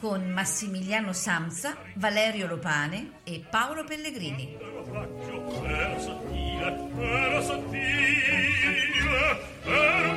con Massimiliano Samsa, Valerio Lopane e Paolo Pellegrini. Ero sottile, ero sottile, ero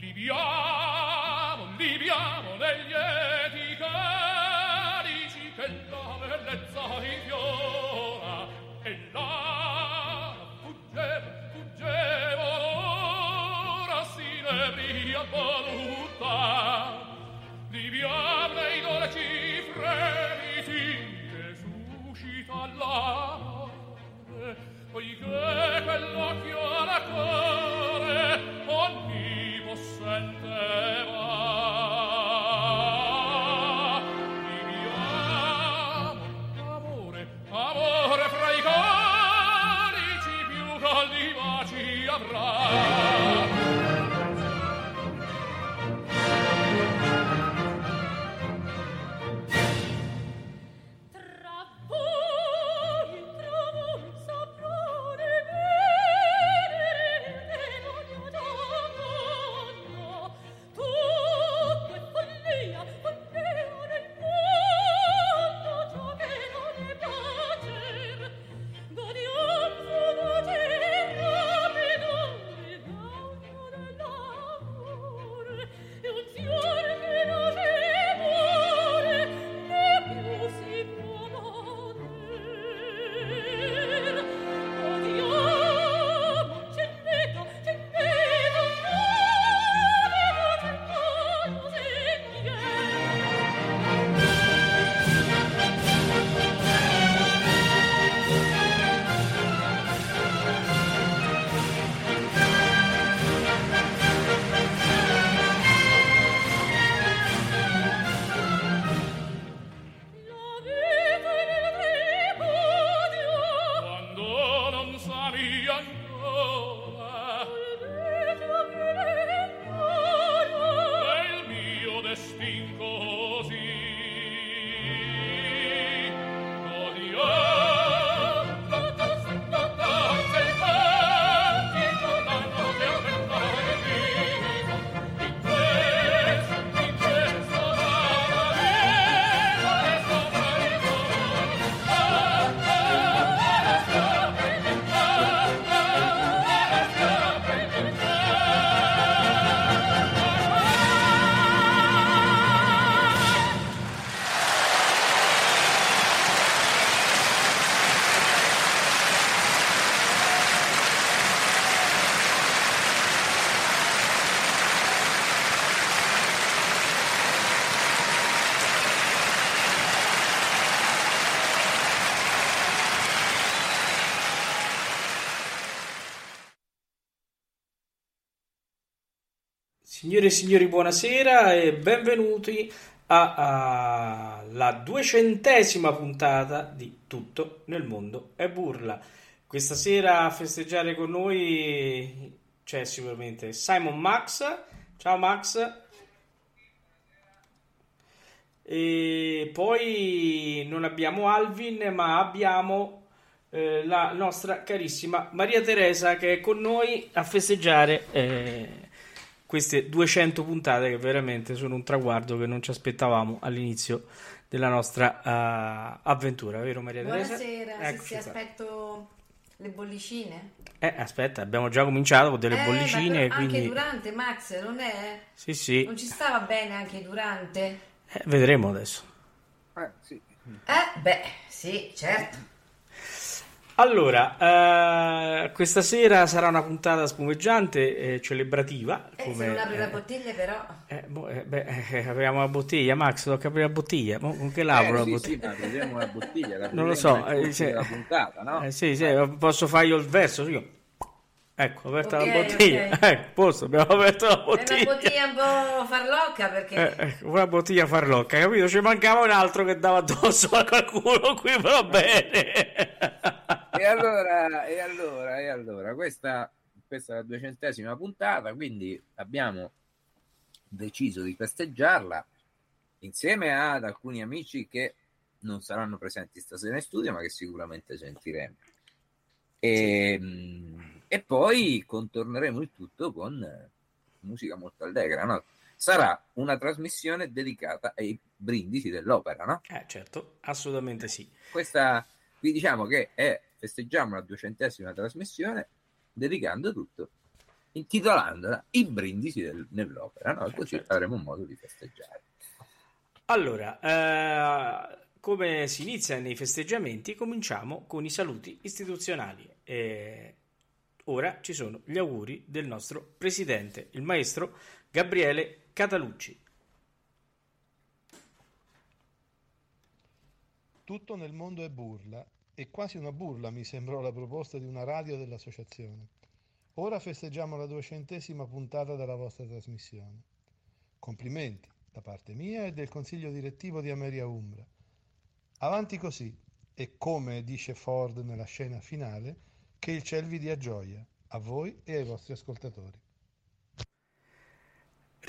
Libiamo, Signore e signori, buonasera e benvenuti alla duecentesima puntata di Tutto nel mondo è burla. Questa sera a festeggiare con noi c'è sicuramente Simon Max. Ciao Max. E poi non abbiamo Alvin, ma abbiamo eh, la nostra carissima Maria Teresa che è con noi a festeggiare eh, queste 200 puntate che veramente sono un traguardo che non ci aspettavamo all'inizio della nostra uh, avventura, vero Maria Buonasera, Teresa? Buonasera, se, se aspetto le bollicine. Eh, aspetta, abbiamo già cominciato con delle eh, bollicine. Ma quindi... Anche durante, Max, non è? Sì, sì. Non ci stava bene anche durante? Eh, vedremo adesso. Eh, sì. Eh, beh, sì, certo. Allora, eh, questa sera sarà una puntata spumeggiante, eh, celebrativa. Eh, come, se non apri la bottiglia, però. Eh, boh, eh, beh, eh, apriamo la bottiglia, Max. Tocca aprire la bottiglia. Mo, con che l'apro la sì, bottiglia? Sì, la bottiglia. La non lo so. Eh, se... la puntata, no? Eh, sì, sì, posso fare io il verso. Io. Ecco, aperta okay, la bottiglia. Okay. Ecco, posto, abbiamo aperto la bottiglia. È una bottiglia un po' farlocca perché... Eh, una bottiglia farlocca, capito? Ci mancava un altro che dava addosso a qualcuno qui, va bene. e allora, e allora, e allora, questa, questa è la duecentesima puntata, quindi abbiamo deciso di festeggiarla insieme ad alcuni amici che non saranno presenti stasera in studio, ma che sicuramente sentiremo. E, e poi contorneremo il tutto con musica molto allegra, no? Sarà una trasmissione dedicata ai brindisi dell'opera, no? Eh, certo, assolutamente sì. Questa, vi diciamo che è, festeggiamo la duecentesima trasmissione dedicando tutto, intitolandola I brindisi del, nell'opera, no? E così certo. avremo un modo di festeggiare. Allora, eh, come si inizia nei festeggiamenti, cominciamo con i saluti istituzionali. E ora ci sono gli auguri del nostro presidente, il maestro Gabriele Catalucci. Tutto nel mondo è burla e quasi una burla mi sembrò la proposta di una radio dell'associazione. Ora festeggiamo la duecentesima puntata della vostra trasmissione. Complimenti da parte mia e del consiglio direttivo di Ameria Umbra. Avanti così e come dice Ford nella scena finale, che il ciel vi dia gioia, a voi e ai vostri ascoltatori.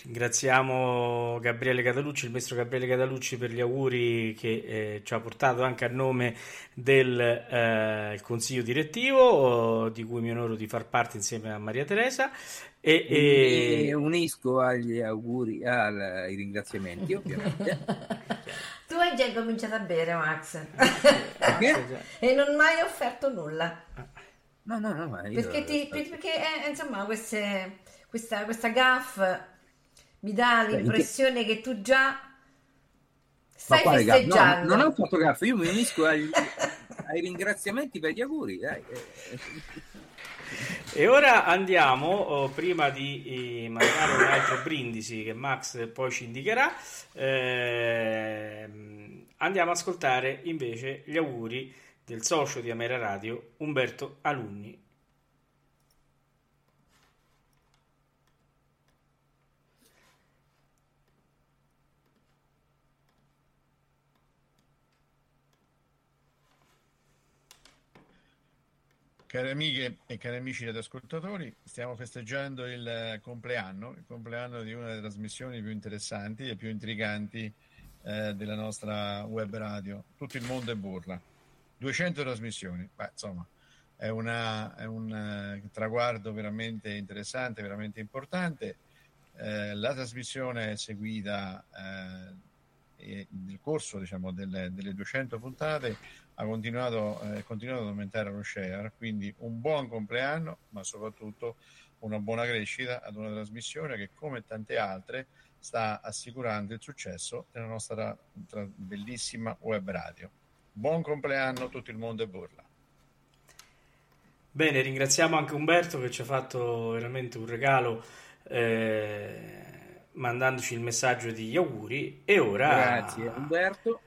Ringraziamo Gabriele Catalucci, il maestro Gabriele Catalucci per gli auguri che eh, ci ha portato anche a nome del eh, consiglio direttivo di cui mi onoro di far parte insieme a Maria Teresa e, e... e unisco agli auguri, ai ringraziamenti ovviamente. tu hai già cominciato a bere Max e non mai offerto nulla. No, no, no, ma io... perché, ti, perché eh, insomma queste, questa, questa gaff mi dà l'impressione che... che tu già stai festeggiando. No, non ho fatto gaff, io mi unisco agli, ai ringraziamenti per gli auguri. Dai. E ora andiamo, oh, prima di eh, mandare un altro brindisi che Max poi ci indicherà, eh, andiamo ad ascoltare invece gli auguri del socio di Amera Radio, Umberto Alunni. Cari amiche e cari amici ed ascoltatori, stiamo festeggiando il compleanno, il compleanno di una delle trasmissioni più interessanti e più intriganti eh, della nostra web radio. Tutto il mondo è burla. 200 trasmissioni, Beh, insomma, è, una, è un uh, traguardo veramente interessante, veramente importante. Eh, la trasmissione è seguita eh, nel corso diciamo, delle, delle 200 puntate ha continuato, eh, continuato ad aumentare lo share, quindi un buon compleanno, ma soprattutto una buona crescita ad una trasmissione che come tante altre sta assicurando il successo della nostra tra, bellissima web radio. Buon compleanno, tutto il mondo è burla. Bene, ringraziamo anche Umberto che ci ha fatto veramente un regalo eh, mandandoci il messaggio di auguri e ora... Grazie Umberto.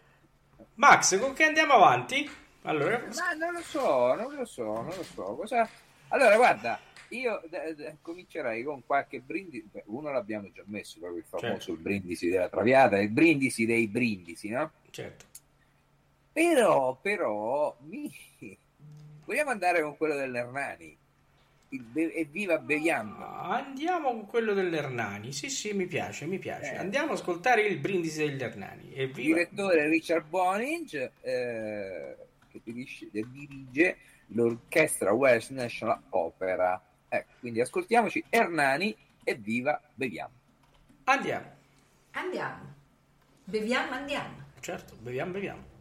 Max, con che andiamo avanti? Allora... Ma non lo so, non lo so, non lo so. Cosa... Allora, guarda, io d- d- comincerei con qualche brindisi. Beh, Uno l'abbiamo già messo, proprio il famoso Certo. il brindisi della traviata, il brindisi dei brindisi, no? Certo. Però, però, mi... vogliamo andare con quello dell'Ernani. Il be- evviva beviamo. Andiamo con quello dell'Ernani. Sì, sì, mi piace, mi piace. Eh. Andiamo a ascoltare il brindisi degli Ernani. Evviva. direttore Richard Boninge eh, che dirige, dirige l'orchestra Welsh National Opera ecco, quindi ascoltiamoci Ernani e viva beviamo Andiamo. Andiamo. Beviamo, andiamo. Certo, beviamo, beviamo.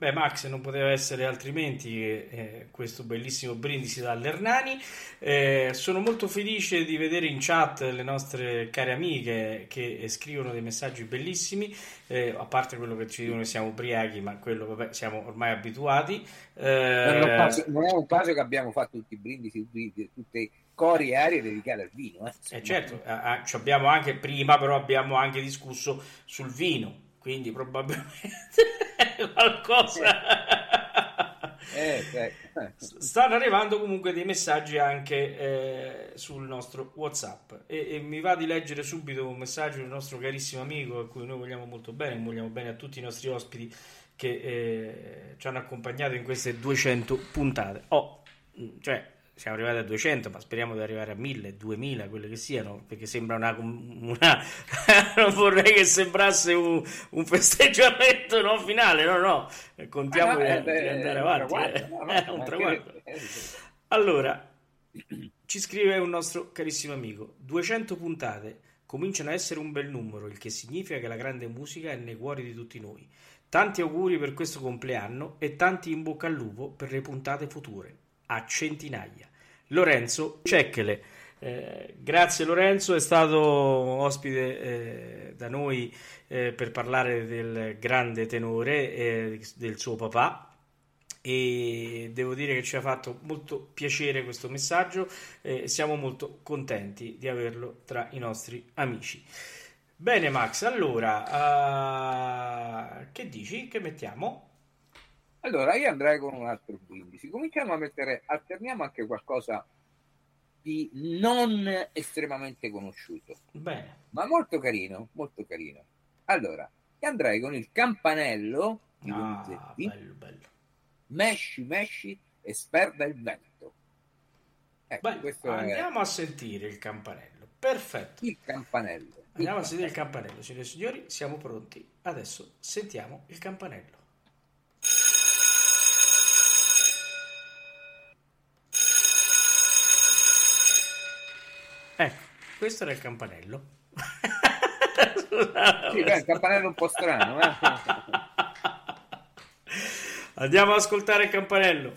Beh, Max, non poteva essere altrimenti eh, questo bellissimo brindisi dall'Ernani. Eh, sono molto felice di vedere in chat le nostre care amiche che scrivono dei messaggi bellissimi, eh, a parte quello che ci dicono che siamo ubriachi, ma quello vabbè, siamo ormai abituati. non, è un Eh, caso, non è un caso che abbiamo fatto tutti i brindisi tutti, tutti cori e arie dedicate al vino eh. eh, certo, ah, ci abbiamo anche prima, però abbiamo anche discusso sul vino, quindi probabilmente qualcosa. Eh, eh, eh. Stanno arrivando comunque dei messaggi anche eh, sul nostro WhatsApp e, e mi va di leggere subito un messaggio del nostro carissimo amico a cui noi vogliamo molto bene, vogliamo bene a tutti i nostri ospiti che eh, ci hanno accompagnato in queste 200 puntate. Oh, cioè, siamo arrivati a 200, ma speriamo di arrivare a 1000, 2000, quelle che siano, perché sembra una... una non vorrei che sembrasse un, un festeggiamento no, finale, no, no, contiamo Ah, no, di, eh, di eh, andare un avanti. traguardo, eh. no, un traguardo. che- Allora, ci scrive un nostro carissimo amico, 200 puntate cominciano a essere un bel numero, il che significa che la grande musica è nei cuori di tutti noi. Tanti auguri per questo compleanno e tanti in bocca al lupo per le puntate future, a centinaia. Lorenzo Cecchele. Eh, grazie Lorenzo, è stato ospite eh, da noi eh, per parlare del grande tenore eh, del suo papà e devo dire che ci ha fatto molto piacere questo messaggio e siamo molto contenti di averlo tra i nostri amici. Bene Max, allora, eh, che dici? Che mettiamo? Allora, io andrei con un altro brindisi. Cominciamo a mettere, alterniamo anche qualcosa di non estremamente conosciuto, Bene, ma molto carino, molto carino. Allora, io andrei con il campanello di ah, Donizetti, bello, bello. mesci, mesci e sperda il vento. Ecco, Beh, questo è andiamo a sentire il campanello. Perfetto. il campanello. Il Andiamo a sentire il campanello, signore e signori, siamo pronti. Adesso sentiamo il campanello. Ecco, questo era il campanello. Sì, beh, il campanello un po' strano, eh? Andiamo ad ascoltare il campanello.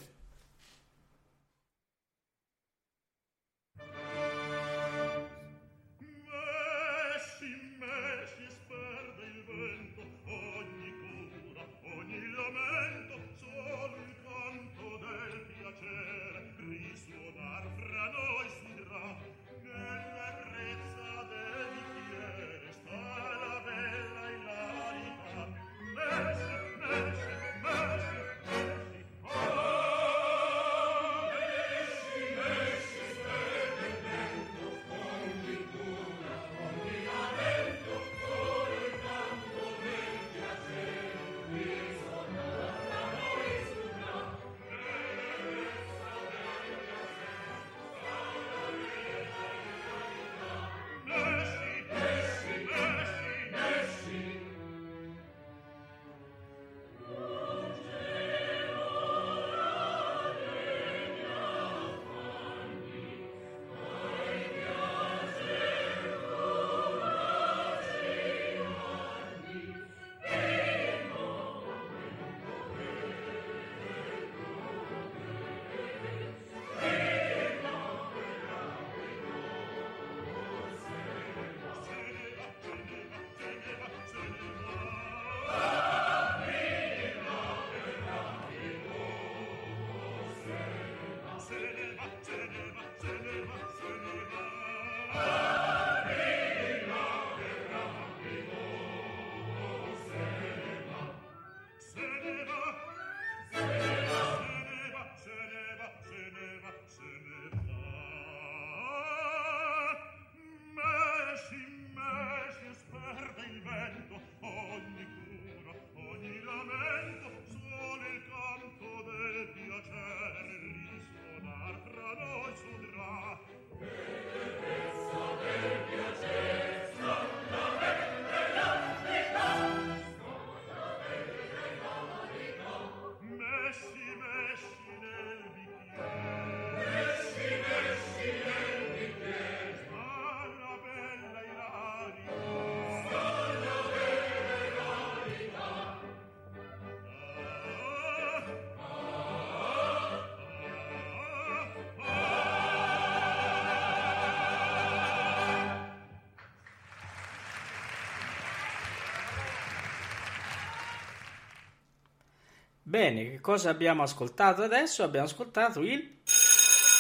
Bene, che cosa abbiamo ascoltato adesso? Abbiamo ascoltato il...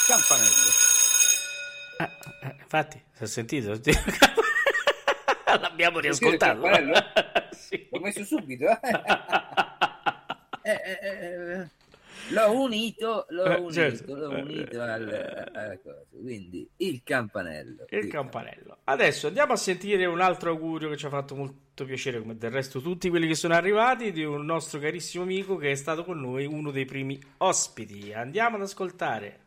Campanello. Ah, eh, infatti, si è sentito? L'abbiamo il riascoltato. campanello? Sì. L'ho messo subito. eh. Eh, eh, eh, l'ho unito, l'ho unito, certo. l'ho unito al, alla cosa. Quindi il campanello. Il campanello. Adesso andiamo a sentire un altro augurio che ci ha fatto molto fatto piacere, come del resto tutti quelli che sono arrivati, di un nostro carissimo amico che è stato con noi uno dei primi ospiti. Andiamo ad ascoltare.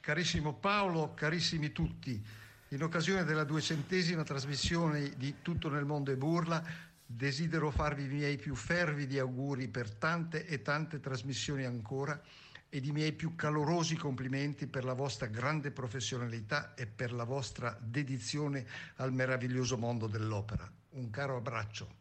Carissimo Paolo, carissimi tutti, in occasione della duecentesima trasmissione di Tutto nel mondo e burla, desidero farvi i miei più fervidi auguri per tante e tante trasmissioni ancora ed i miei più calorosi complimenti per la vostra grande professionalità e per la vostra dedizione al meraviglioso mondo dell'opera. Un caro abbraccio.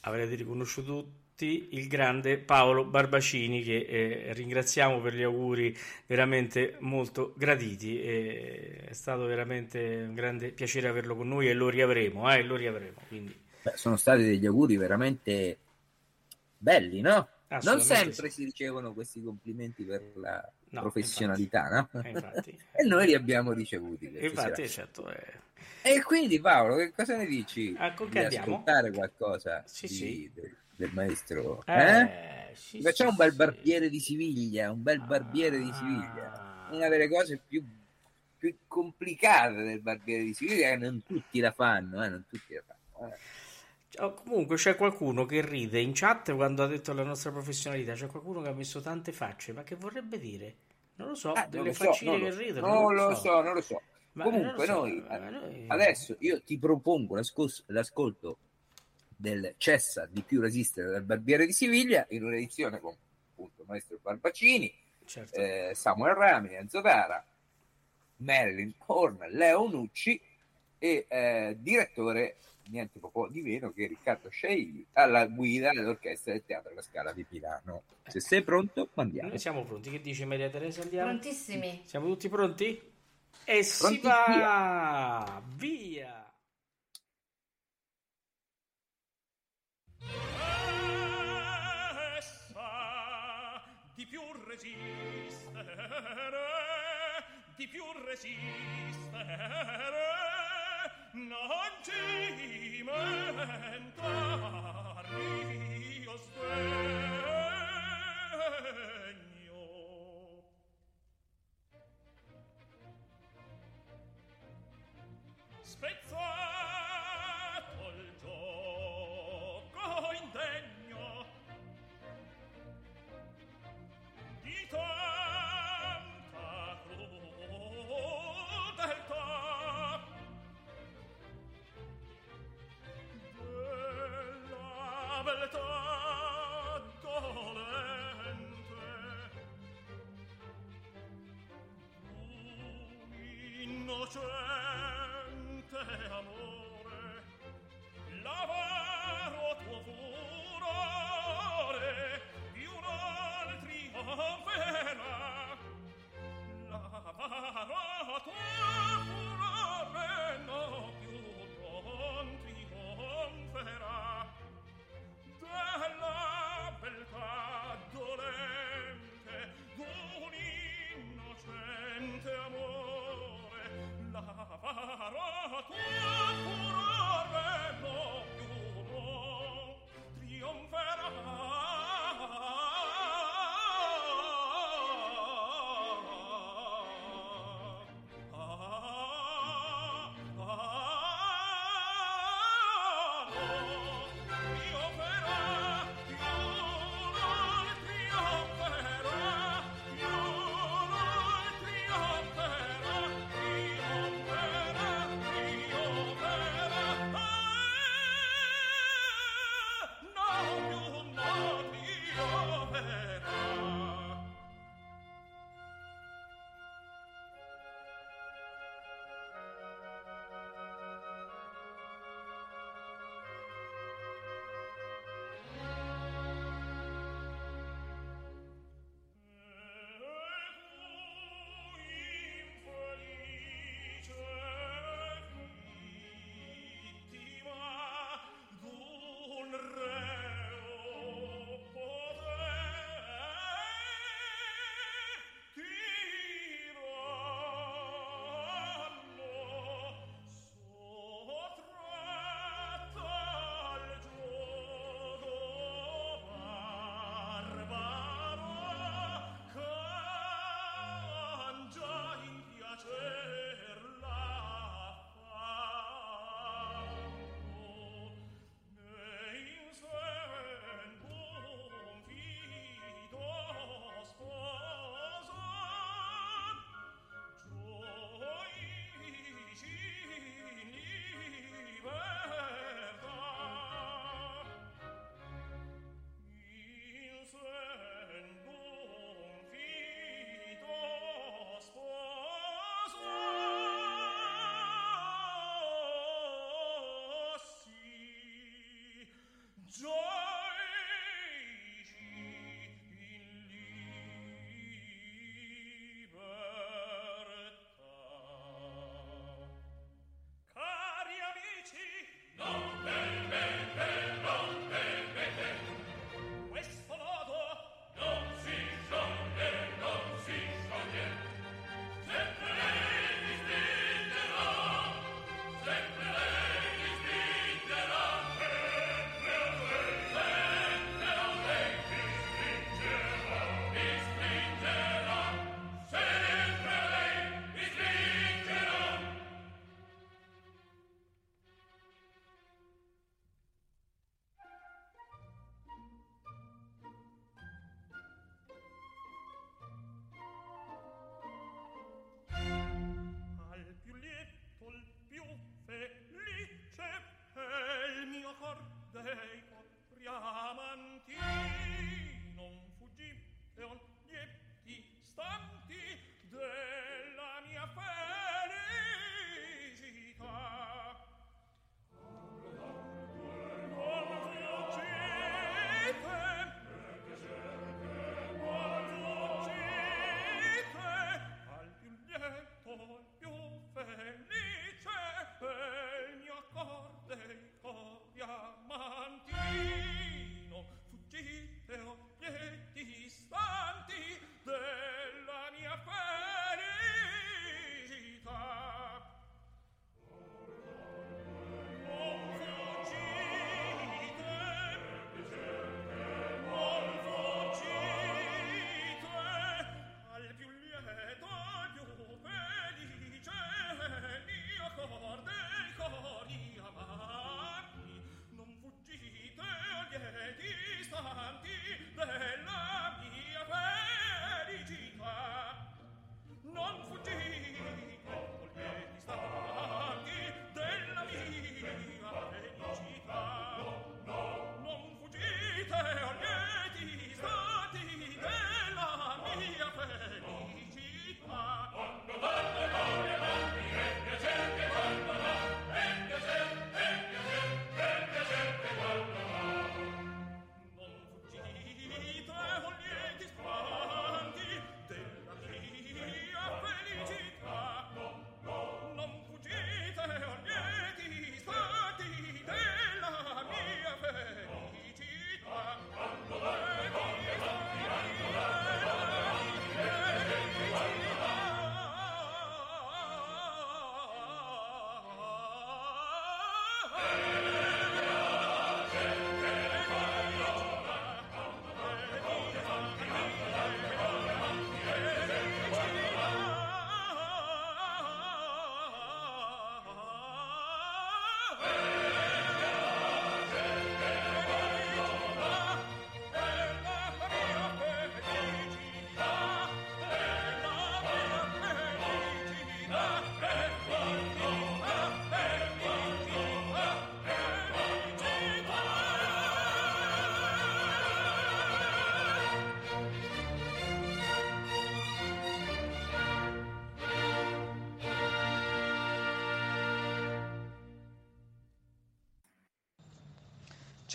Avrete riconosciuto tutti il grande Paolo Barbacini che eh, ringraziamo per gli auguri veramente molto graditi. E è stato veramente un grande piacere averlo con noi e lo riavremo, eh, lo riavremo. Quindi. Beh, sono stati degli auguri veramente belli, no? Non sempre sì. si ricevono questi complimenti per la No, professionalità, infatti. no? Eh, infatti. e noi li abbiamo ricevuti. Infatti, certo. eh. E quindi Paolo, che cosa ne dici? Ah, di ascoltare qualcosa Sì, di- sì. Del, del maestro? Eh, Eh? Facciamo un bel barbiere di Siviglia, un bel barbiere di Ah. Siviglia. Una delle cose più, più complicate del barbiere di Siviglia non tutti la fanno, eh, non tutti la fanno. eh. Oh, Comunque c'è qualcuno che ride in chat quando ha detto la nostra professionalità, c'è qualcuno che ha messo tante facce, ma che vorrebbe dire? Non lo so, non delle so, faccine non che lo- ridono. non lo so, non lo so. Ma Comunque lo so, noi, noi- adesso io ti propongo l'ascol- l'ascolto del Cessa di più resistere del Barbiere di Siviglia in un'edizione con appunto maestro Barbacini, Certo. eh, Samuel Rami, Enzo Tara, Marilyn Horn, Leo Nucci e eh, direttore niente po' di meno che Riccardo Scegli alla guida dell'orchestra del Teatro La Scala di Milano. Se sei pronto, andiamo. Noi siamo pronti, che dice Maria Teresa? Andiamo? Prontissimi. Siamo tutti pronti? E si Pronti, va! Via! Di più resistere, di più resistere, non ti mentar mio sper innocente amore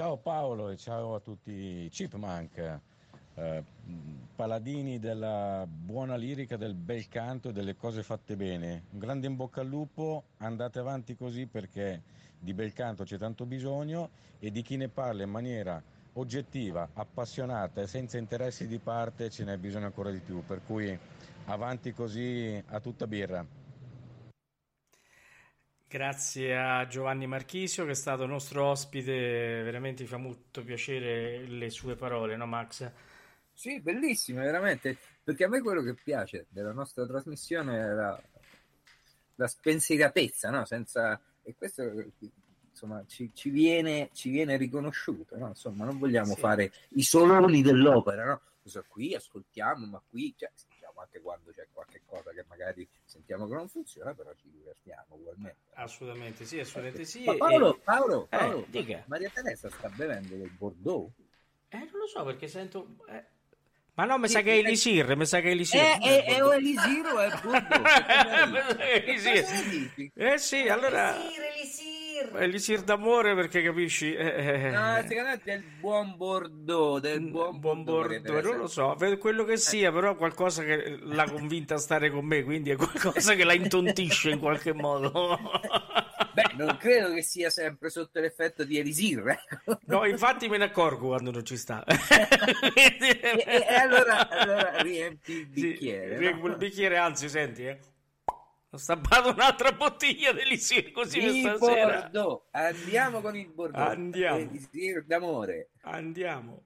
ciao Paolo e ciao a tutti Chipmunk, eh, paladini della buona lirica, del bel canto e delle cose fatte bene. Un grande in bocca al lupo, andate avanti così perché di bel canto c'è tanto bisogno e di chi ne parla in maniera oggettiva, appassionata e senza interessi di parte ce n'è bisogno ancora di più, per cui avanti così a tutta birra. Grazie a Giovanni Marchisio che è stato nostro ospite, veramente mi fa molto piacere le sue parole, no Max? Sì, bellissime, veramente, perché a me quello che piace della nostra trasmissione è la, la spensieratezza, no? Senza... E questo insomma, ci, ci, viene, ci viene riconosciuto, no? Insomma, non vogliamo sì. fare i soloni dell'opera, no? Cosa qui ascoltiamo, ma qui... Cioè, anche quando c'è qualche cosa che magari sentiamo che non funziona, però ci divertiamo ugualmente. Assolutamente sì, assolutamente sì. Ma Paolo, Paolo, eh, Paolo eh, Maria Teresa sta bevendo del Bordeaux? Eh, non lo so perché sento... Eh. Ma no, mi sa che è Elisir, mi sa che è Elisir. Eh, è, è o Elisir o è Bordeaux. Elisir. Eh sì, allora... Elisir, Elisir. Elisir d'amore perché capisci? Eh, no, secondo me è del buon Bordeaux, del buon, buon Bordeaux, non lo so, quello che sia, però qualcosa che l'ha convinta a stare con me, quindi è qualcosa che la intontisce in qualche modo. Beh, non credo che sia sempre sotto l'effetto di Elisir. Eh. No, infatti me ne accorgo quando non ci sta. e, e, e allora, allora, riempi il bicchiere. Sì, no? il bicchiere, anzi, senti, eh. Ho stampato un'altra bottiglia dell'Isir così il stasera. Bordeaux. Andiamo con il Bordeaux. Andiamo. Elisir d'amore. Andiamo.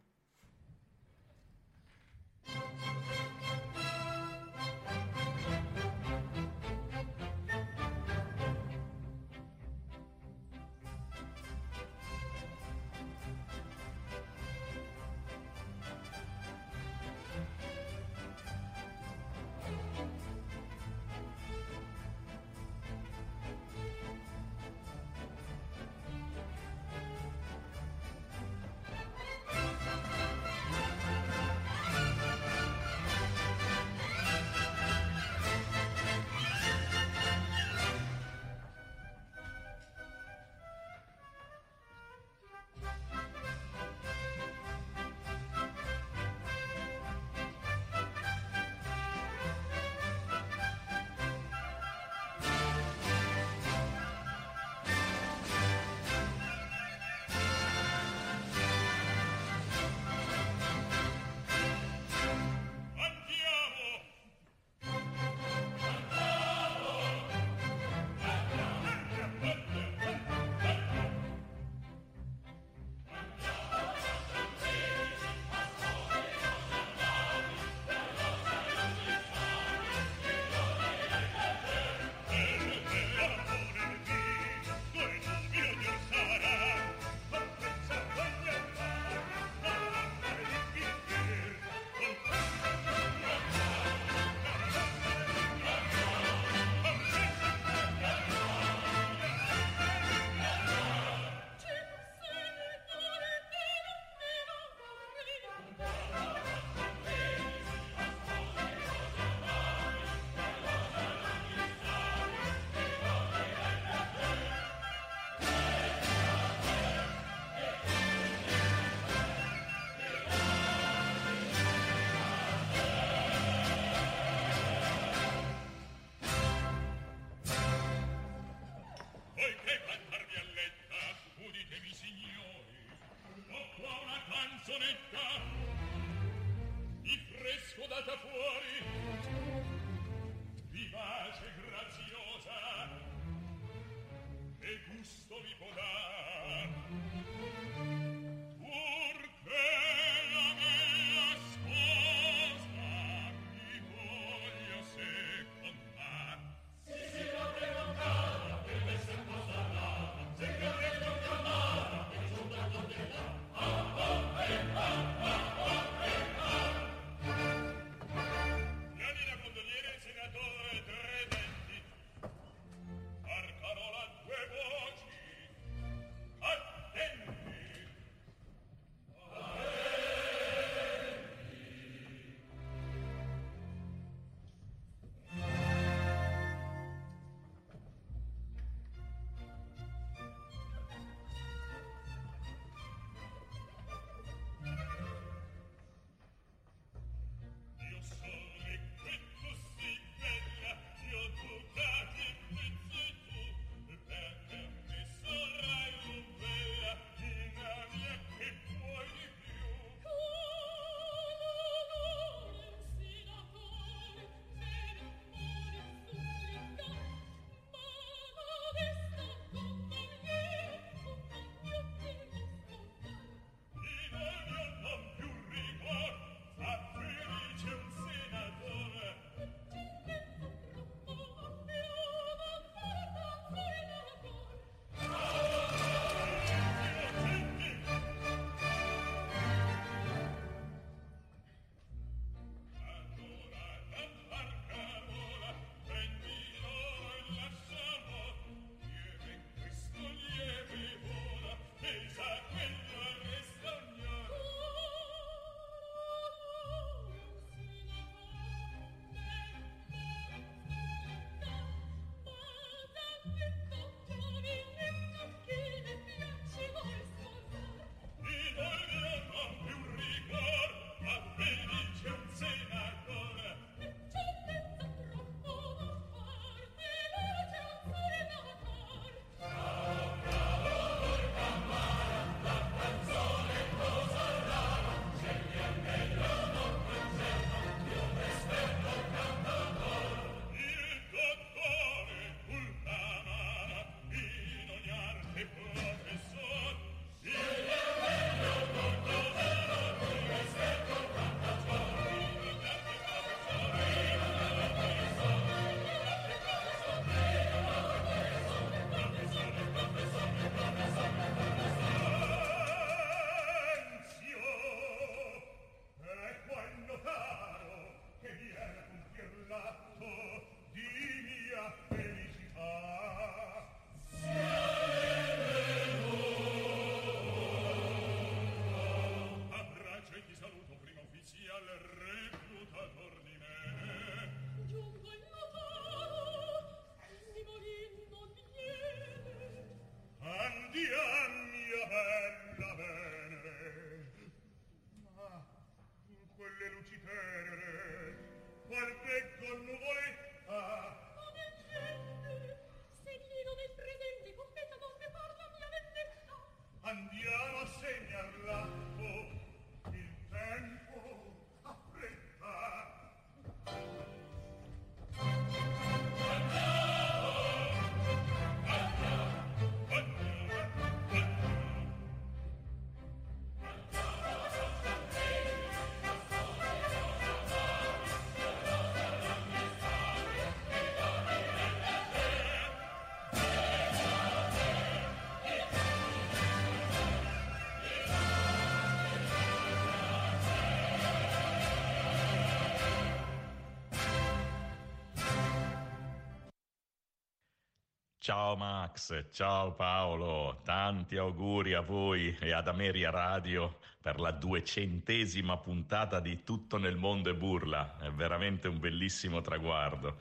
Ciao Max, ciao Paolo, tanti auguri a voi e ad Ameria Radio per la duecentesima puntata di Tutto nel mondo e burla, è veramente un bellissimo traguardo.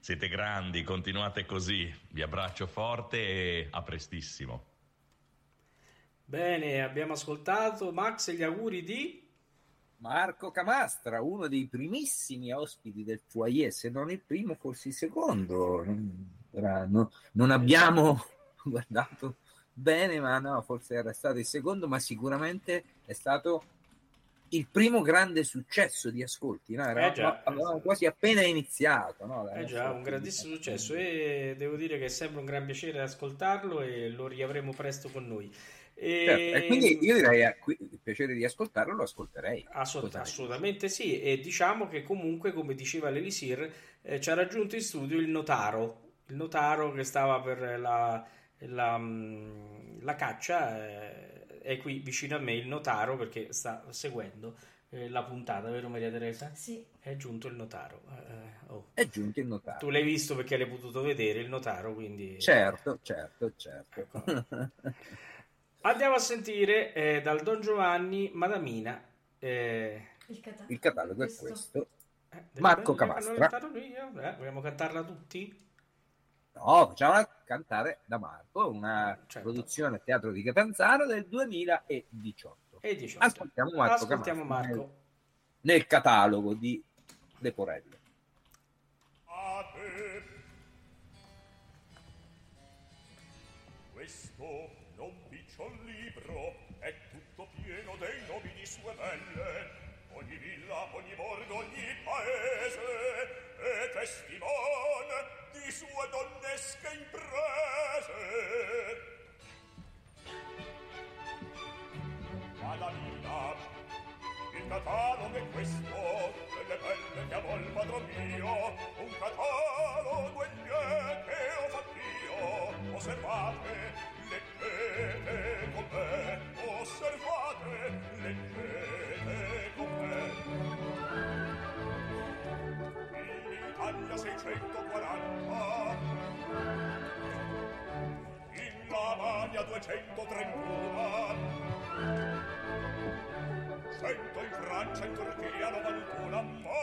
Siete grandi, continuate così, vi abbraccio forte e a prestissimo. Bene, abbiamo ascoltato Max e gli auguri di... Marco Camastra, uno dei primissimi ospiti del foyer, se non il primo, forse il secondo. No, non abbiamo guardato bene, ma no, forse era stato il secondo, ma sicuramente è stato il primo grande successo di ascolti. No? Era, Eh già, avevamo quasi appena iniziato. No? Eh già, un grandissimo successo e devo dire che è sempre un gran piacere ascoltarlo e lo riavremo presto con noi. E... Certo, e quindi io direi eh, qui- il piacere di ascoltarlo lo ascolterei. Assolut- assolutamente sì, e diciamo che comunque, come diceva l'Elisir, eh, ci ha raggiunto in studio il notaro, il notaro che stava per la, la, mm, la caccia, eh, è qui vicino a me il notaro perché sta seguendo eh, la puntata, vero Maria Teresa? Sì. È giunto il notaro. eh, oh. È giunto il notario. Tu l'hai visto perché l'hai potuto vedere il notaro, quindi... Certo, certo, certo. Ecco. Andiamo a sentire eh, dal Don Giovanni Madamina. eh, Il, cata- Il catalogo è questo. questo. eh, Marco Camastra. eh? Eh, vogliamo cantarla tutti? No, facciamola cantare da Marco, una Certo. produzione a teatro di Catanzaro del 2018. E 18. Ascoltiamo Marco Ascoltiamo Marco. Nel, nel catalogo di Leporello. A te. Questo sue donnesche imprese. Madalina, il catalogo è questo, delle belle che amò il padron mio, un catalogo è che ho fatto io, osservate, 1640 in Lavagna 231 100 in Francia in Turchia 91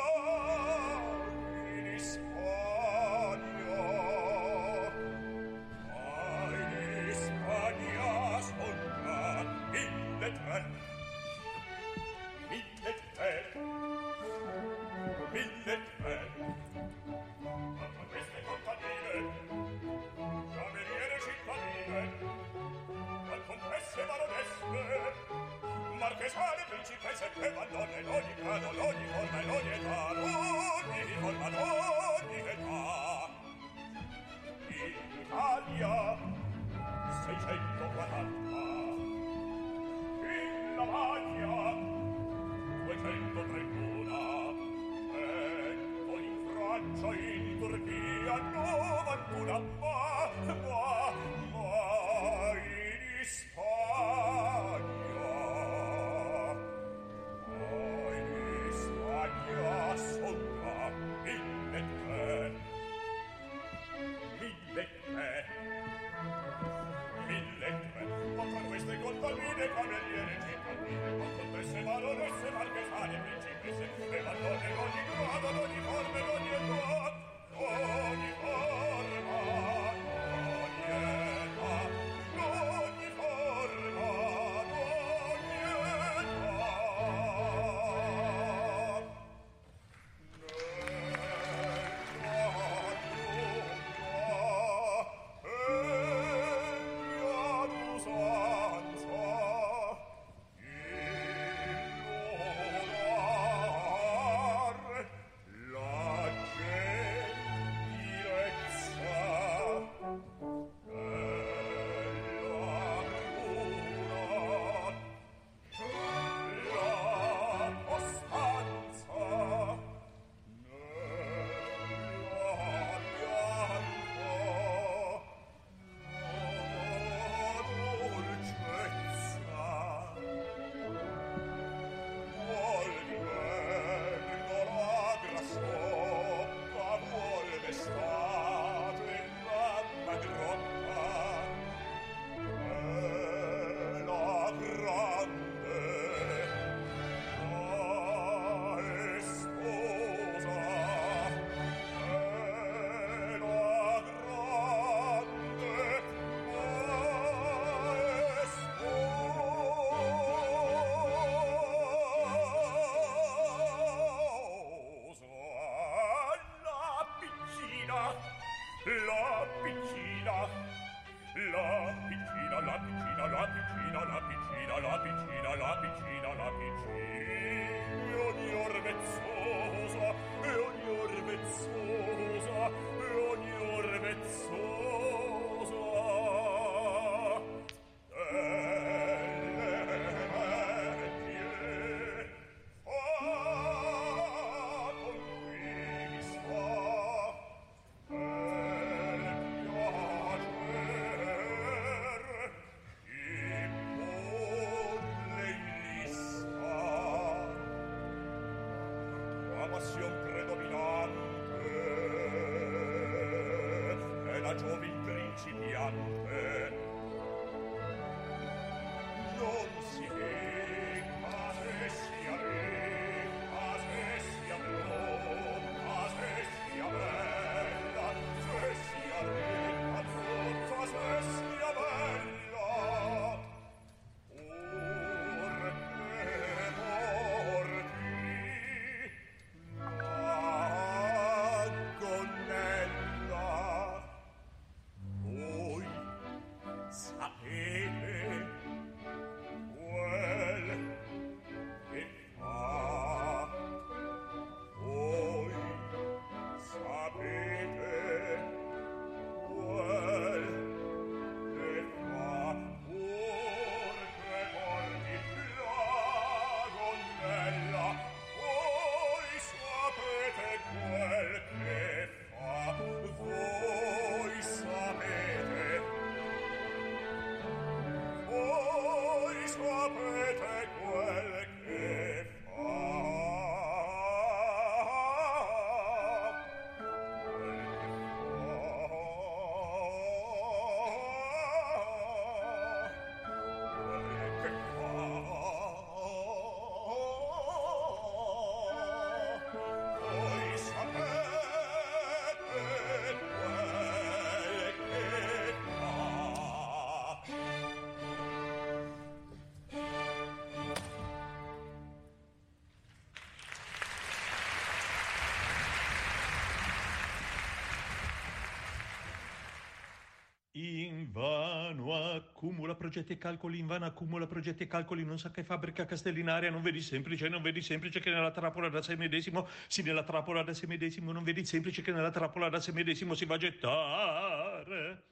Invano accumula progetti e calcoli, invano accumula progetti e calcoli, non sa che fabbrica castellinaria, non vedi semplice, non vedi semplice che nella trappola da sé medesimo, sì nella trappola da sé medesimo, non vedi semplice che nella trappola da sé medesimo si va a gettare.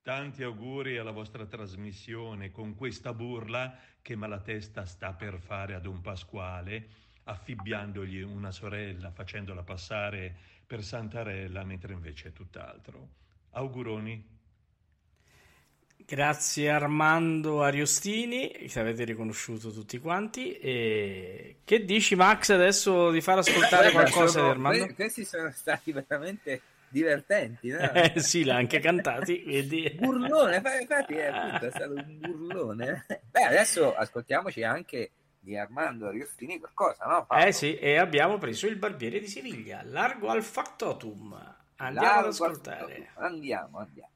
Tanti auguri alla vostra trasmissione con questa burla che Malatesta sta per fare ad un Pasquale, affibbiandogli una sorella, facendola passare per Santarella, mentre invece è tutt'altro. Auguroni. Grazie Armando Ariostini, che avete riconosciuto tutti quanti. E... Che dici Max adesso di far ascoltare qualcosa di Armando? que- Questi sono stati veramente divertenti, no? Eh sì, l'ha anche cantati, vedi? burlone, fa- infatti è, appunto, è stato un burlone. Beh, adesso ascoltiamoci anche di Armando Ariostini qualcosa, no? Paolo? Eh sì, e abbiamo preso il barbiere di Siviglia, largo al factotum. Andiamo Largo ad ascoltare. Andiamo, andiamo, andiamo.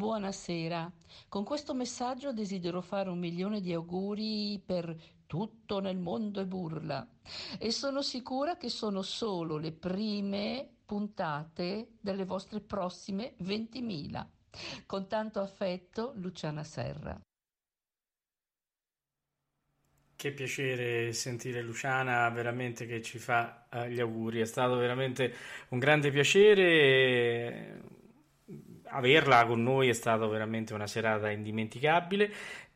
Buonasera. Con questo messaggio desidero fare un milione di auguri per tutto nel mondo e burla e sono sicura che sono solo le prime puntate delle vostre prossime 20.000. Con tanto affetto, Luciana Serra. Che piacere sentire Luciana, veramente che ci fa eh, gli auguri. È stato veramente un grande piacere. Averla con noi è stata veramente una serata indimenticabile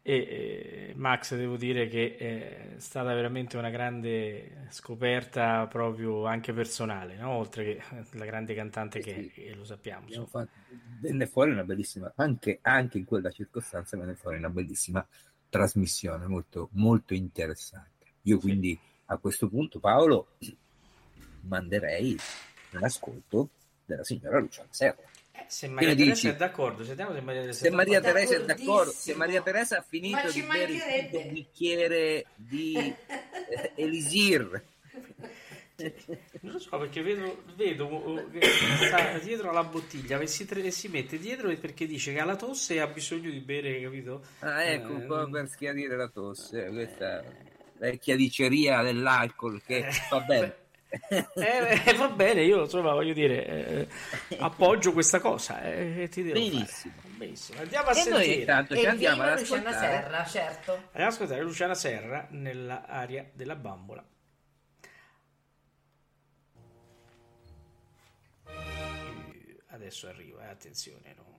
e eh, Max devo dire che è stata veramente una grande scoperta proprio anche personale, no? oltre che la grande cantante che, sì. che lo sappiamo. Fatto- venne fuori una bellissima, anche, anche in quella circostanza venne fuori una bellissima trasmissione, molto, molto interessante. Io quindi a questo punto, Paolo, manderei un ascolto della signora Luciana Serra. Eh, se Maria Teresa dici? è d'accordo, sentiamo se Maria Teresa Se Maria. Teresa è d'accordo, se. Maria Teresa ha finito di bere il bicchiere di eh, Elisir, Non lo so perché vedo, vedo che sta dietro alla bottiglia e si, tre- si mette dietro perché dice che ha la tosse e ha bisogno di bere, capito? ah, ecco un Eh, po' per schiarire la tosse, questa vecchia diceria dell'alcol che va bene. Eh, eh, va bene, io insomma voglio dire, eh, appoggio questa cosa. eh, ti devo. Benissimo. Benissimo. Andiamo a E noi sentire. intanto ci E andiamo ad Luciana. Serra, certo. Andiamo ad ascoltare Luciana Serra nell'aria della bambola. Adesso arriva, eh, attenzione. no?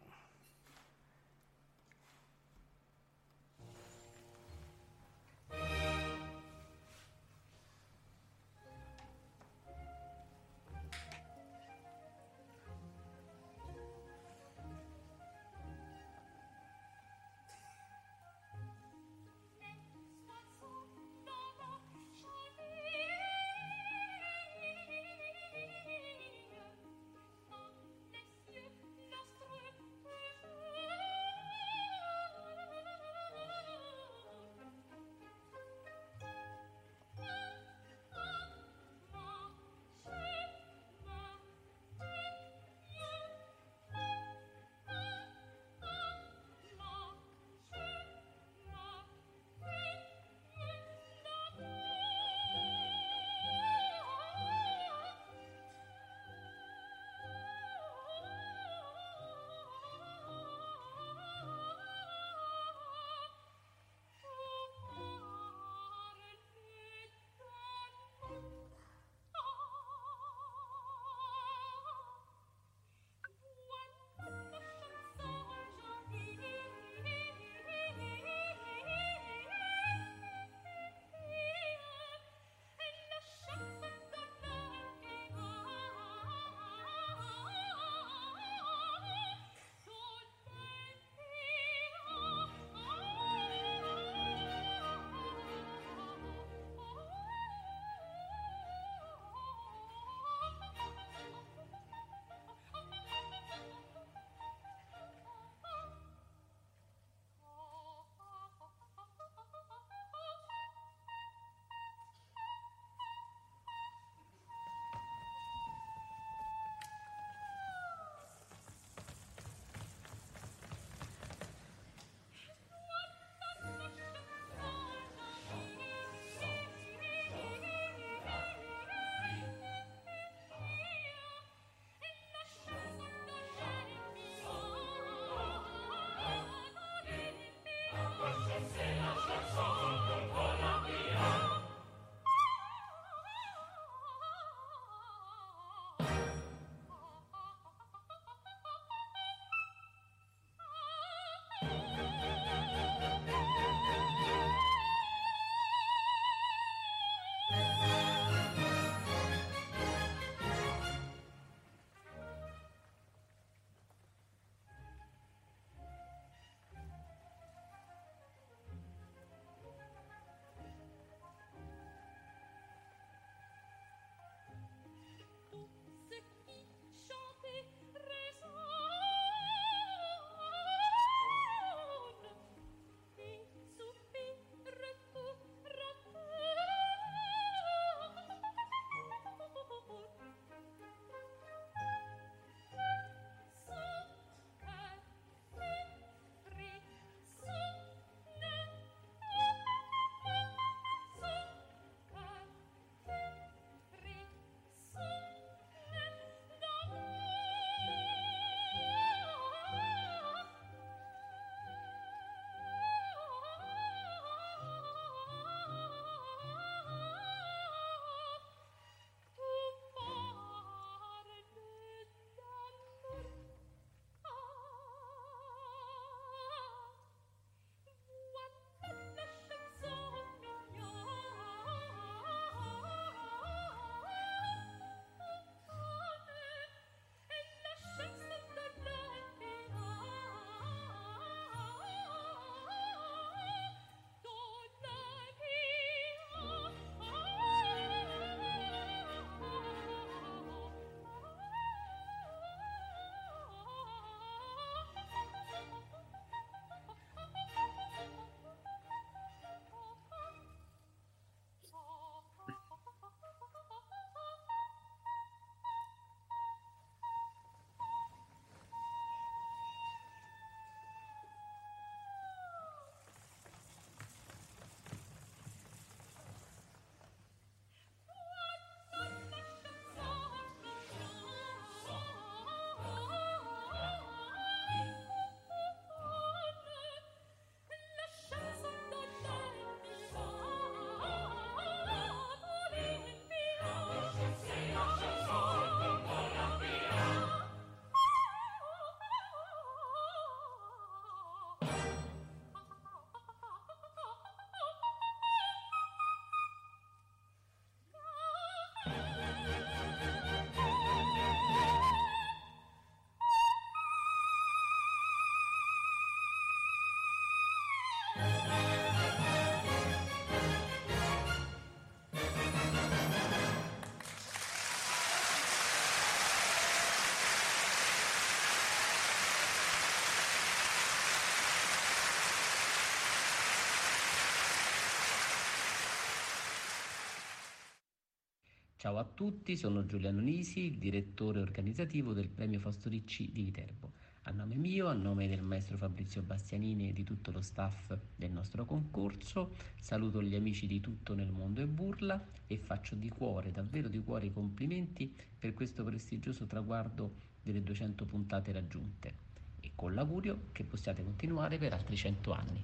Ciao a tutti, sono Giuliano Nisi, direttore organizzativo del Premio Fausto Ricci di Viterbo. A nome mio, a nome del maestro Fabrizio Bastianini e di tutto lo staff del nostro concorso, saluto gli amici di tutto nel mondo e burla e faccio di cuore, davvero di cuore i complimenti per questo prestigioso traguardo delle 200 puntate raggiunte e con l'augurio che possiate continuare per altri 100 anni.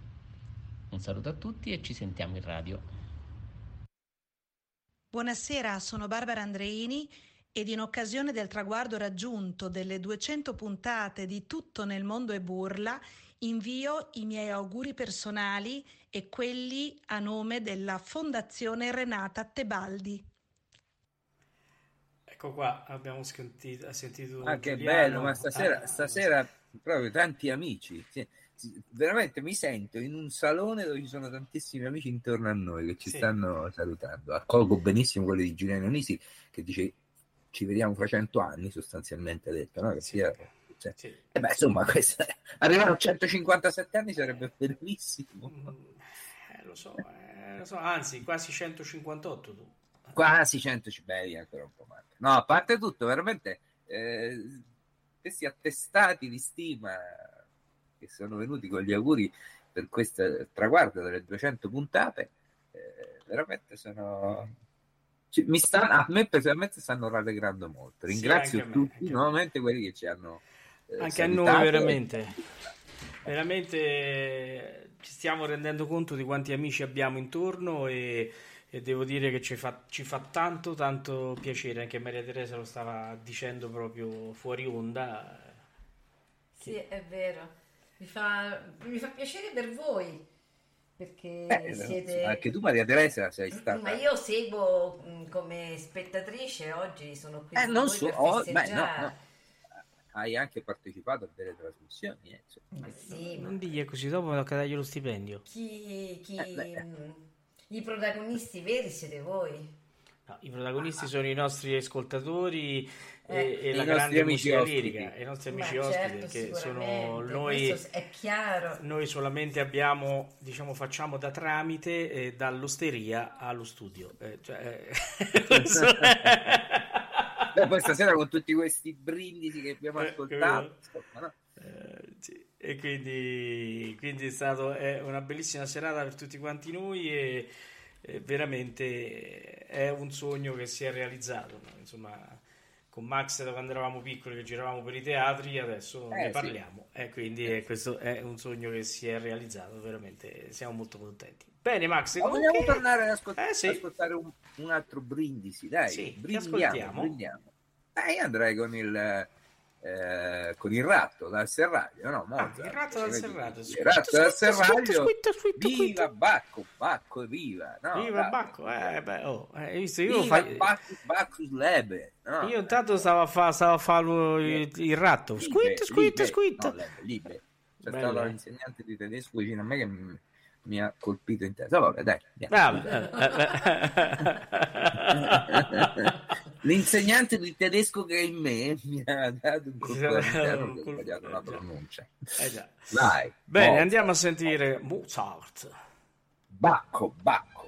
Un saluto a tutti e ci sentiamo in radio. Buonasera, sono Barbara Andreini ed in occasione del traguardo raggiunto delle 200 puntate di Tutto nel mondo e burla, invio i miei auguri personali e quelli a nome della Fondazione Renata Tebaldi. Ecco qua, abbiamo sentito, sentito Ah, che Giuliano. bello, ma stasera, Ah, stasera proprio tanti amici. Sì, sì, Veramente mi sento in un salone dove ci sono tantissimi amici intorno a noi che ci Sì. stanno salutando. Accolgo benissimo quelli di Giuliano Nisi che dice ci vediamo fra cento anni, sostanzialmente ha detto, no? Che sia, cioè, Sì. eh beh, insomma, questa- arrivare a 157 anni sarebbe bellissimo. Eh, lo so, eh, lo so, anzi, quasi 158 tu. Quasi 100 ciberi ancora un po' manca. No, a parte tutto, veramente eh, questi attestati di stima che sono venuti con gli auguri per questo traguardo delle 200 puntate, eh, veramente sono... ci- mi sta- a me personalmente stanno rallegrando molto. Sì, Ringrazio me, tutti me. nuovamente quelli che ci hanno eh, Anche a noi salutato. veramente, veramente eh, ci stiamo rendendo conto di quanti amici abbiamo intorno e, e devo dire che ci fa, ci fa tanto tanto piacere, anche Maria Teresa lo stava dicendo proprio fuori onda. Sì, è vero. Mi fa, mi fa piacere per voi, perché Eh, siete... Anche tu Maria Teresa sei stata... Ma io seguo mh, come spettatrice, oggi sono qui Eh, con non so, per oh, beh, no, festeggiare. no. Hai anche partecipato a delle trasmissioni, eh, insomma. Ma sì, ma Non digli così, dopo tocca dargli lo stipendio. chi, chi- Eh, beh. mh, i protagonisti veri siete voi. No, I protagonisti sono i nostri ascoltatori e, Eh. e I la nostri grande amici musica ospiti. lirica, e i nostri amici Ma ospiti certo, che sono noi. è chiaro. Noi solamente abbiamo, diciamo, facciamo da tramite eh, dall'osteria allo studio. Eh, cioè, eh, Beh, poi stasera con tutti questi brindisi che abbiamo Eh, ascoltato, insomma, no? Eh, sì. E quindi, quindi è stato è una bellissima serata per tutti quanti noi e, e veramente è un sogno che si è realizzato. no? Insomma, con Max da quando eravamo piccoli che giravamo per i teatri, adesso Eh, ne sì. parliamo. E quindi eh, questo è un sogno che si è realizzato, veramente siamo molto contenti. Bene, Max, Ma vogliamo tornare ad ascol- Eh, sì. ascoltare un, un altro brindisi, dai, Sì, brindiamo, ascoltiamo. brindiamo. Eh, io andrei con il, eh, con il ratto dal serraglio, no? Mozart. Ah, il ratto dal serraglio. Il ratto dal Squitto, squitto, serraglio. squitto, squitto, Viva squitto. Bacco, Bacco, viva! No, Viva. Bacco, eh, beh, oh, eh, hai visto, io, Viva fai- Bacchus, Bacchus Lebe! No, io intanto stavo a fare stavo a fa il, il ratto. Libe, Squit, squit, Libe. squit. No, Lebe. C'è Bello, stato eh. l'insegnante di tedesco vicino a me che mi, mi ha colpito in testa. Vabbè, dai. Vabbè, eh, eh, L'insegnante di tedesco che è in me mi ha dato un colpo all'interno ho sbagliato la eh, pronuncia. eh. Vai. Bene, Mozart. andiamo a sentire Mozart. Bacco, Bacco,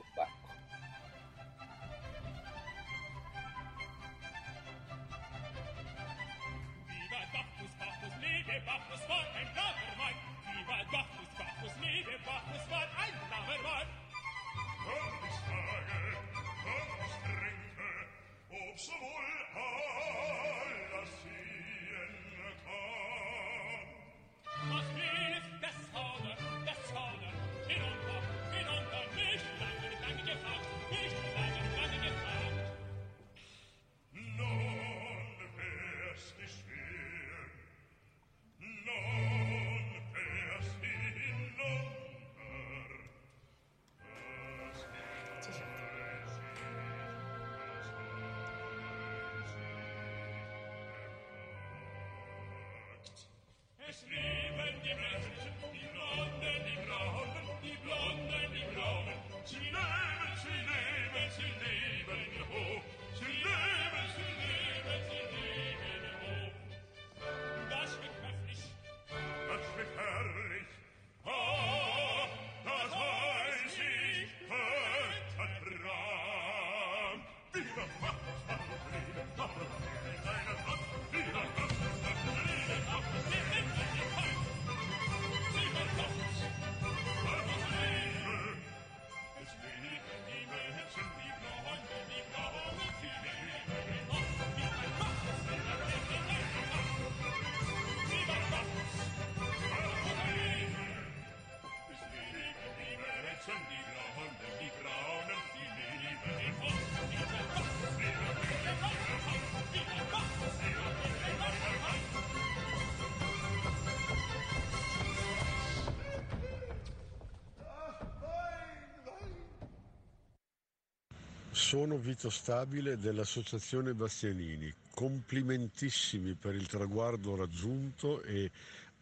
Sono Vito Stabile dell'Associazione Bastianini. Complimentissimi per il traguardo raggiunto e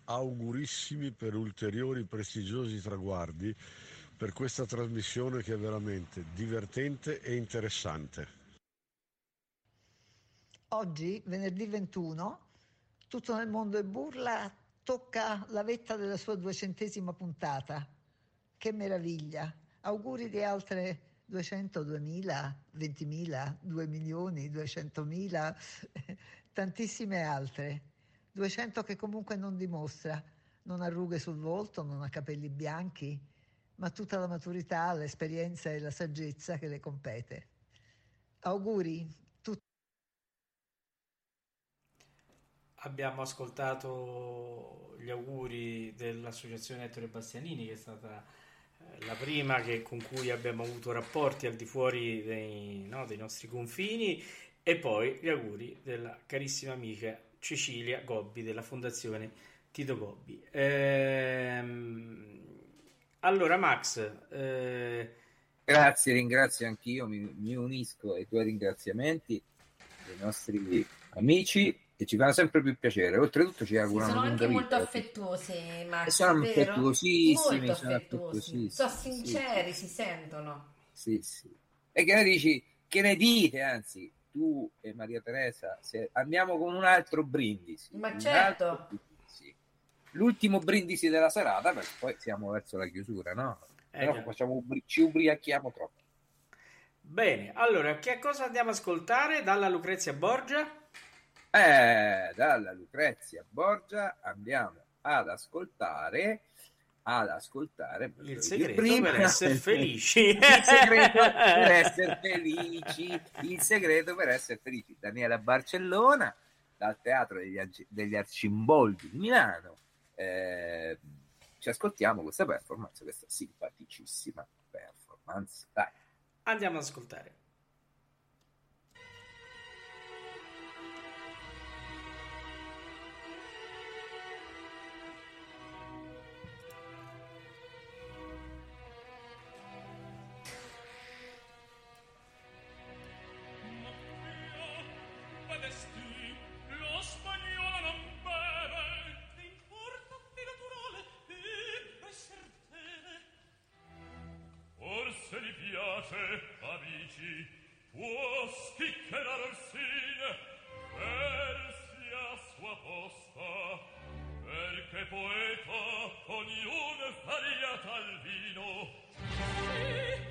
augurissimi per ulteriori prestigiosi traguardi per questa trasmissione che è veramente divertente e interessante. Oggi, venerdì 21, tutto nel mondo è burla, tocca la vetta della sua duecentesima puntata. Che meraviglia! Auguri di altre 200, 2000, 20.000, 2 milioni, 200.000, tantissime altre. 200 che comunque non dimostra, non ha rughe sul volto, non ha capelli bianchi, ma tutta la maturità, l'esperienza e la saggezza che le compete. Auguri Abbiamo ascoltato gli auguri dell'associazione Ettore Bastianini, che è stata la prima che- con cui abbiamo avuto rapporti al di fuori dei, no, dei nostri confini, e poi gli auguri della carissima amica Cecilia Gobbi della Fondazione Tito Gobbi. Ehm, allora, Max, eh, Grazie, ringrazio anch'io, mi, mi unisco ai tuoi ringraziamenti dei nostri amici che ci fanno sempre più piacere. Oltretutto ci Sì, augurano sono lunga anche molto vita. affettuosi, E Max, sono vero? affettuosissimi, Molto sono affettuosi. affettuosissimi. Sono Sì, sinceri, si sentono. sì, sì. E che ne dici? Che ne dite? Anzi, tu e Maria Teresa, se andiamo con un altro brindisi. Ma un certo. altro brindisi. L'ultimo brindisi della serata, perché poi siamo verso la chiusura, no? Eh, Però facciamo ubri- ci ubriachiamo troppo. bene, allora, che cosa andiamo ad ascoltare dalla Lucrezia Borgia? Eh, dalla Lucrezia Borgia andiamo ad ascoltare ad ascoltare Il segreto dire, per essere felici. il segreto per essere felici il segreto per essere felici Daniela Barcellona dal teatro degli, degli Arcimboldi di Milano Eh, ci ascoltiamo questa performance questa simpaticissima performance dai Andiamo ad ascoltare. pace, amici, può schiccherare il sine, versi a sua posta, perché poeta ognuno faria tal vino. Sì,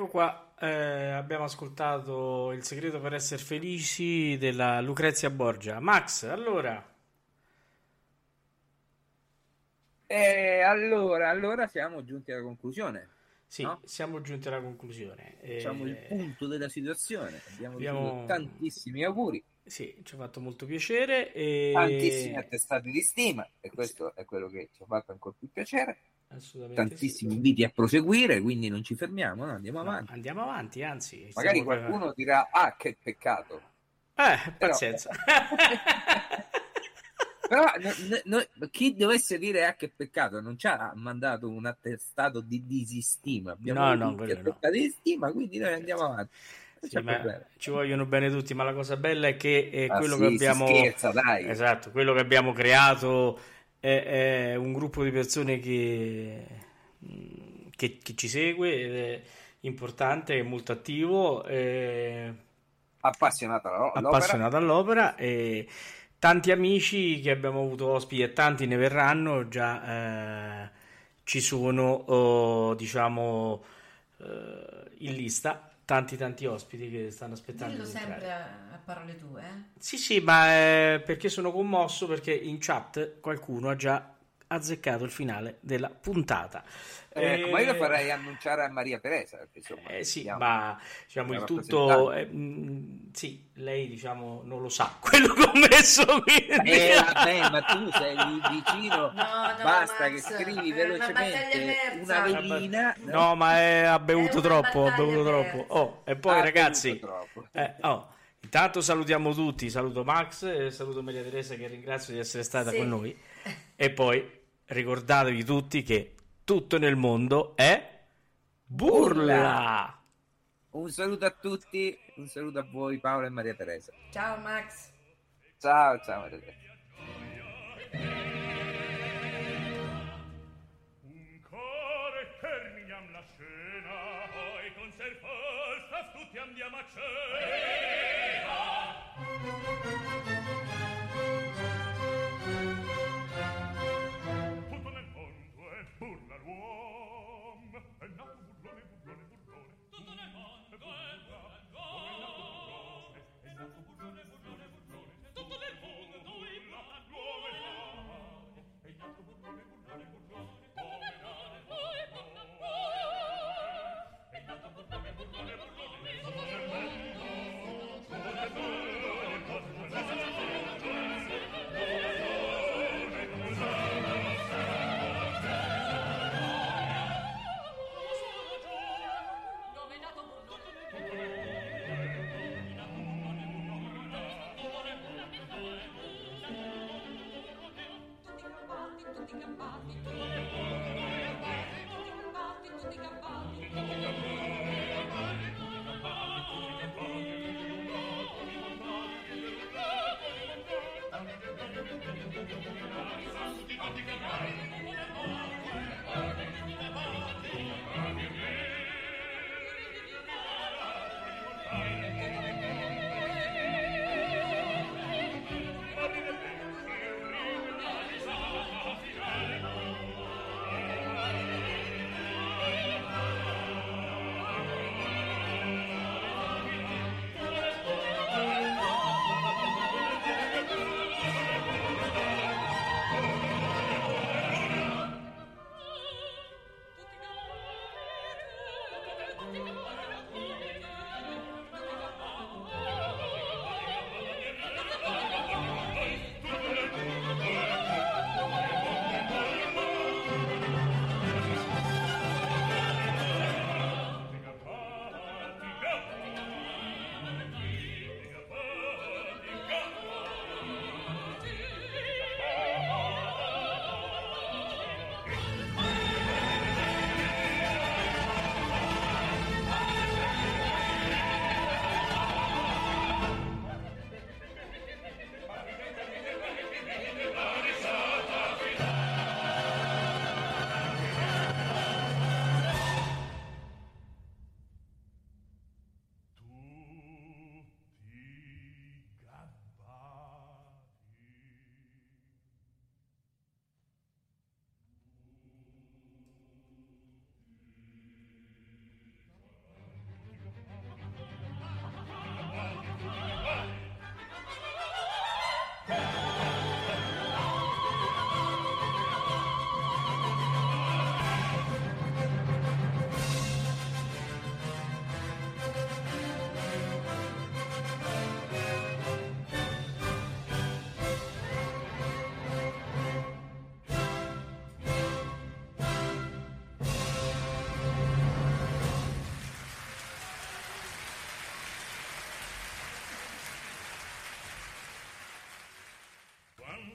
Ecco qua, eh, abbiamo ascoltato Il segreto per essere felici della Lucrezia Borgia. Max, allora, E allora, allora siamo giunti alla conclusione. sì, No? siamo giunti alla conclusione. Eh, Diciamo il punto della situazione. Abbiamo abbiamo- tantissimi auguri, Sì, ci ha fatto molto piacere. E... tantissimi attestati di stima, e questo è quello che ci ha fatto ancora più piacere. Tantissimi inviti a proseguire, quindi non ci fermiamo, no? andiamo No, avanti. andiamo avanti, anzi. Magari qualcuno dirà: Ah, che peccato. Eh, Però- pazienza. Però no- no- no- chi dovesse dire ah che peccato non ci ha mandato un attestato di disistima abbiamo No, no, quello no. di stima quindi noi andiamo avanti Sì, ci vogliono bene tutti, ma la cosa bella è che eh, Ah, quello sì, che abbiamo scherza. Esatto, quello che abbiamo creato è, è un gruppo di persone che, che, che ci segue ed è importante, è molto attivo, è appassionato alla- all'opera. appassionato all'opera e tanti amici che abbiamo avuto ospiti e tanti ne verranno già eh, ci sono oh, diciamo eh, in lista tanti tanti ospiti che stanno aspettando Dillo di sempre a, a parole tue. eh. Sì, sì, ma è perché sono commosso perché in chat qualcuno ha già azzeccato il finale della puntata. Eh, Eh, ma io lo farei annunciare a Maria Teresa perché, insomma, eh sì, ma diciamo il tutto eh, mh, sì, lei diciamo non lo sa quello che ho messo quindi. Eh, vabbè, ma tu sei lì vicino, No, no, basta Max, che scrivi una velocemente una emersa. velina. No, ma è- ha bevuto È una troppo, ha bevuto troppo. Oh, e poi Ha ragazzi, eh, oh, intanto salutiamo tutti, saluto Max, e saluto Maria Teresa che ringrazio di essere stata Sì. con noi e poi ricordatevi tutti che tutto nel mondo è burla. Un saluto a tutti, un saluto a voi Paolo e Maria Teresa. Ciao Max. Ciao, ciao Maria Teresa. Andiamo a cena.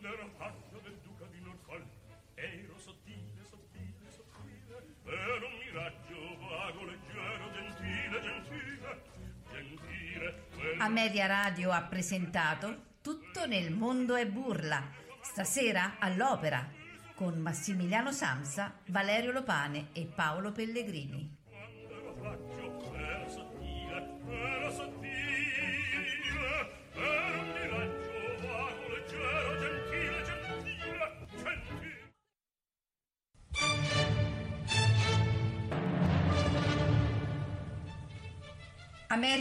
quando faccia del duca di Norfolk. Ero sottile, sottile, sottile ero un miraggio vago, leggero, gentile, gentile gentile quello... A Media Radio ha presentato Tutto nel mondo è burla. Stasera all'opera con Massimiliano Samsa, Valerio Lopane e Paolo Pellegrini.